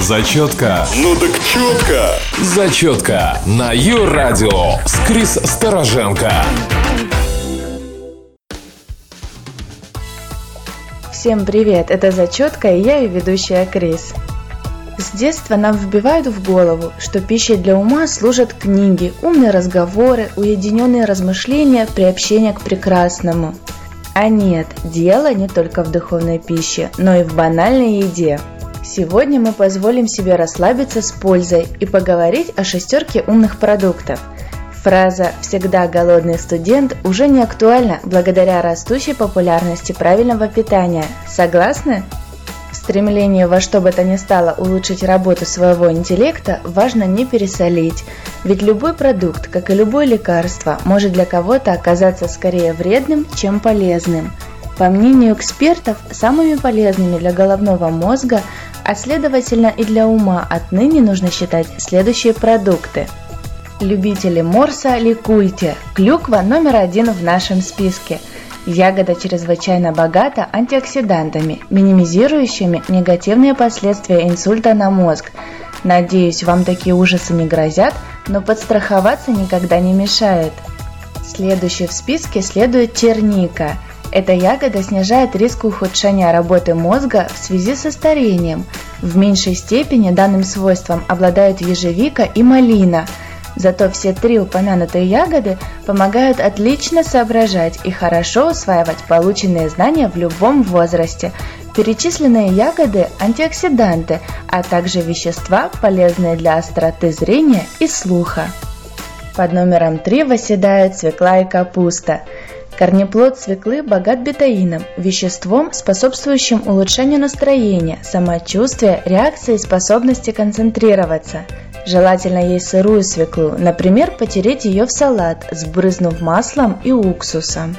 Зачетка. Ну так четко. Зачетка на Ю-радио с Крис Стороженко. Всем привет, это Зачетка и я ее ведущая Крис. С детства нам вбивают в голову, что пищей для ума служат книги, умные разговоры, уединенные размышления, приобщение к прекрасному. А нет, дело не только в духовной пище, но и в банальной еде. Сегодня мы позволим себе расслабиться с пользой и поговорить о шестерке умных продуктов. Фраза «всегда голодный студент» уже не актуальна благодаря растущей популярности правильного питания. Согласны? В стремлении во что бы то ни стало улучшить работу своего интеллекта важно не пересолить, ведь любой продукт, как и любое лекарство, может для кого-то оказаться скорее вредным, чем полезным. По мнению экспертов, самыми полезными для головного мозга, а следовательно и для ума отныне нужно считать следующие продукты. Любители морса ликуйте. Клюква номер один в нашем списке – Ягода чрезвычайно богата антиоксидантами, минимизирующими негативные последствия инсульта на мозг. Надеюсь, вам такие ужасы не грозят, но подстраховаться никогда не мешает. Следующий в списке следует черника. Эта ягода снижает риск ухудшения работы мозга в связи со старением. В меньшей степени данным свойством обладают ежевика и малина – Зато все три упомянутые ягоды помогают отлично соображать и хорошо усваивать полученные знания в любом возрасте. Перечисленные ягоды – антиоксиданты, а также вещества, полезные для остроты зрения и слуха. Под номером 3 восседают свекла и капуста. Корнеплод свеклы богат бетаином, веществом, способствующим улучшению настроения, самочувствия, реакции и способности концентрироваться – Желательно есть сырую свеклу, например, потереть ее в салат, сбрызнув маслом и уксусом.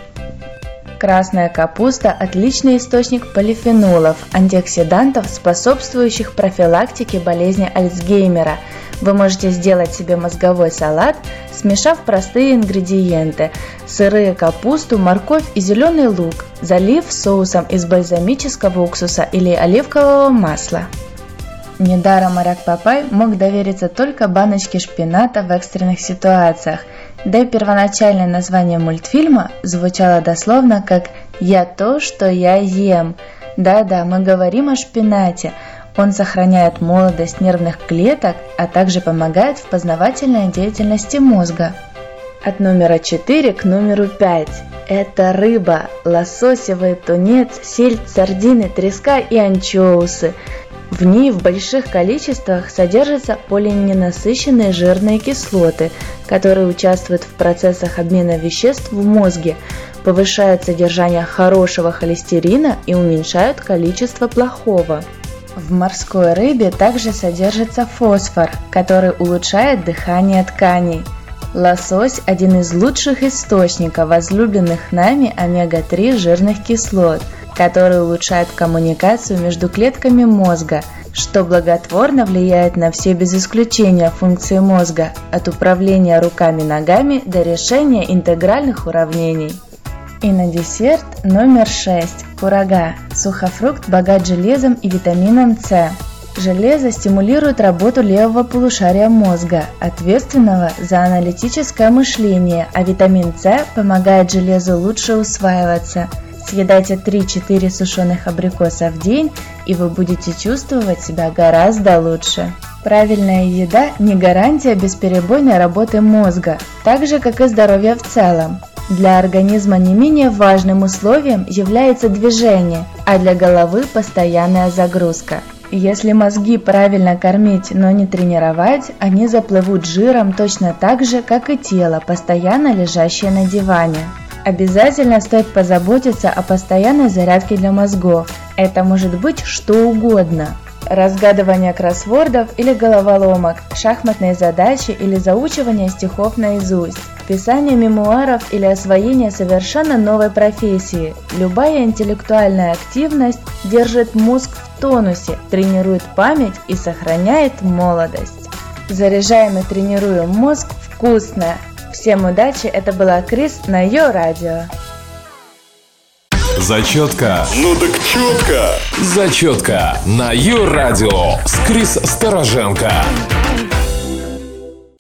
Красная капуста – отличный источник полифенолов, антиоксидантов, способствующих профилактике болезни Альцгеймера. Вы можете сделать себе мозговой салат, смешав простые ингредиенты – сырые капусту, морковь и зеленый лук, залив соусом из бальзамического уксуса или оливкового масла. Недаром моряк Папай мог довериться только баночке шпината в экстренных ситуациях, да и первоначальное название мультфильма звучало дословно как «Я то, что я ем». Да-да, мы говорим о шпинате. Он сохраняет молодость нервных клеток, а также помогает в познавательной деятельности мозга. От номера 4 к номеру 5. Это рыба, лососевый тунец, сельдь, сардины, треска и анчоусы – в ней в больших количествах содержатся полиненасыщенные жирные кислоты, которые участвуют в процессах обмена веществ в мозге, повышают содержание хорошего холестерина и уменьшают количество плохого. В морской рыбе также содержится фосфор, который улучшает дыхание тканей. Лосось – один из лучших источников возлюбленных нами омега-3 жирных кислот – который улучшает коммуникацию между клетками мозга, что благотворно влияет на все без исключения функции мозга, от управления руками-ногами до решения интегральных уравнений. И на десерт номер 6 – курага. Сухофрукт богат железом и витамином С. Железо стимулирует работу левого полушария мозга, ответственного за аналитическое мышление, а витамин С помогает железу лучше усваиваться – Съедайте 3-4 сушеных абрикоса в день, и вы будете чувствовать себя гораздо лучше. Правильная еда не гарантия бесперебойной работы мозга, так же как и здоровья в целом. Для организма не менее важным условием является движение, а для головы постоянная загрузка. Если мозги правильно кормить, но не тренировать, они заплывут жиром точно так же, как и тело, постоянно лежащее на диване. Обязательно стоит позаботиться о постоянной зарядке для мозгов. Это может быть что угодно. Разгадывание кроссвордов или головоломок, шахматные задачи или заучивание стихов наизусть, писание мемуаров или освоение совершенно новой профессии. Любая интеллектуальная активность держит мозг в тонусе, тренирует память и сохраняет молодость. Заряжаем и тренируем мозг вкусно. Всем удачи, это была Крис на ее радио. Зачетка. Ну так четко. Зачетка на Ю-радио с Крис Стороженко.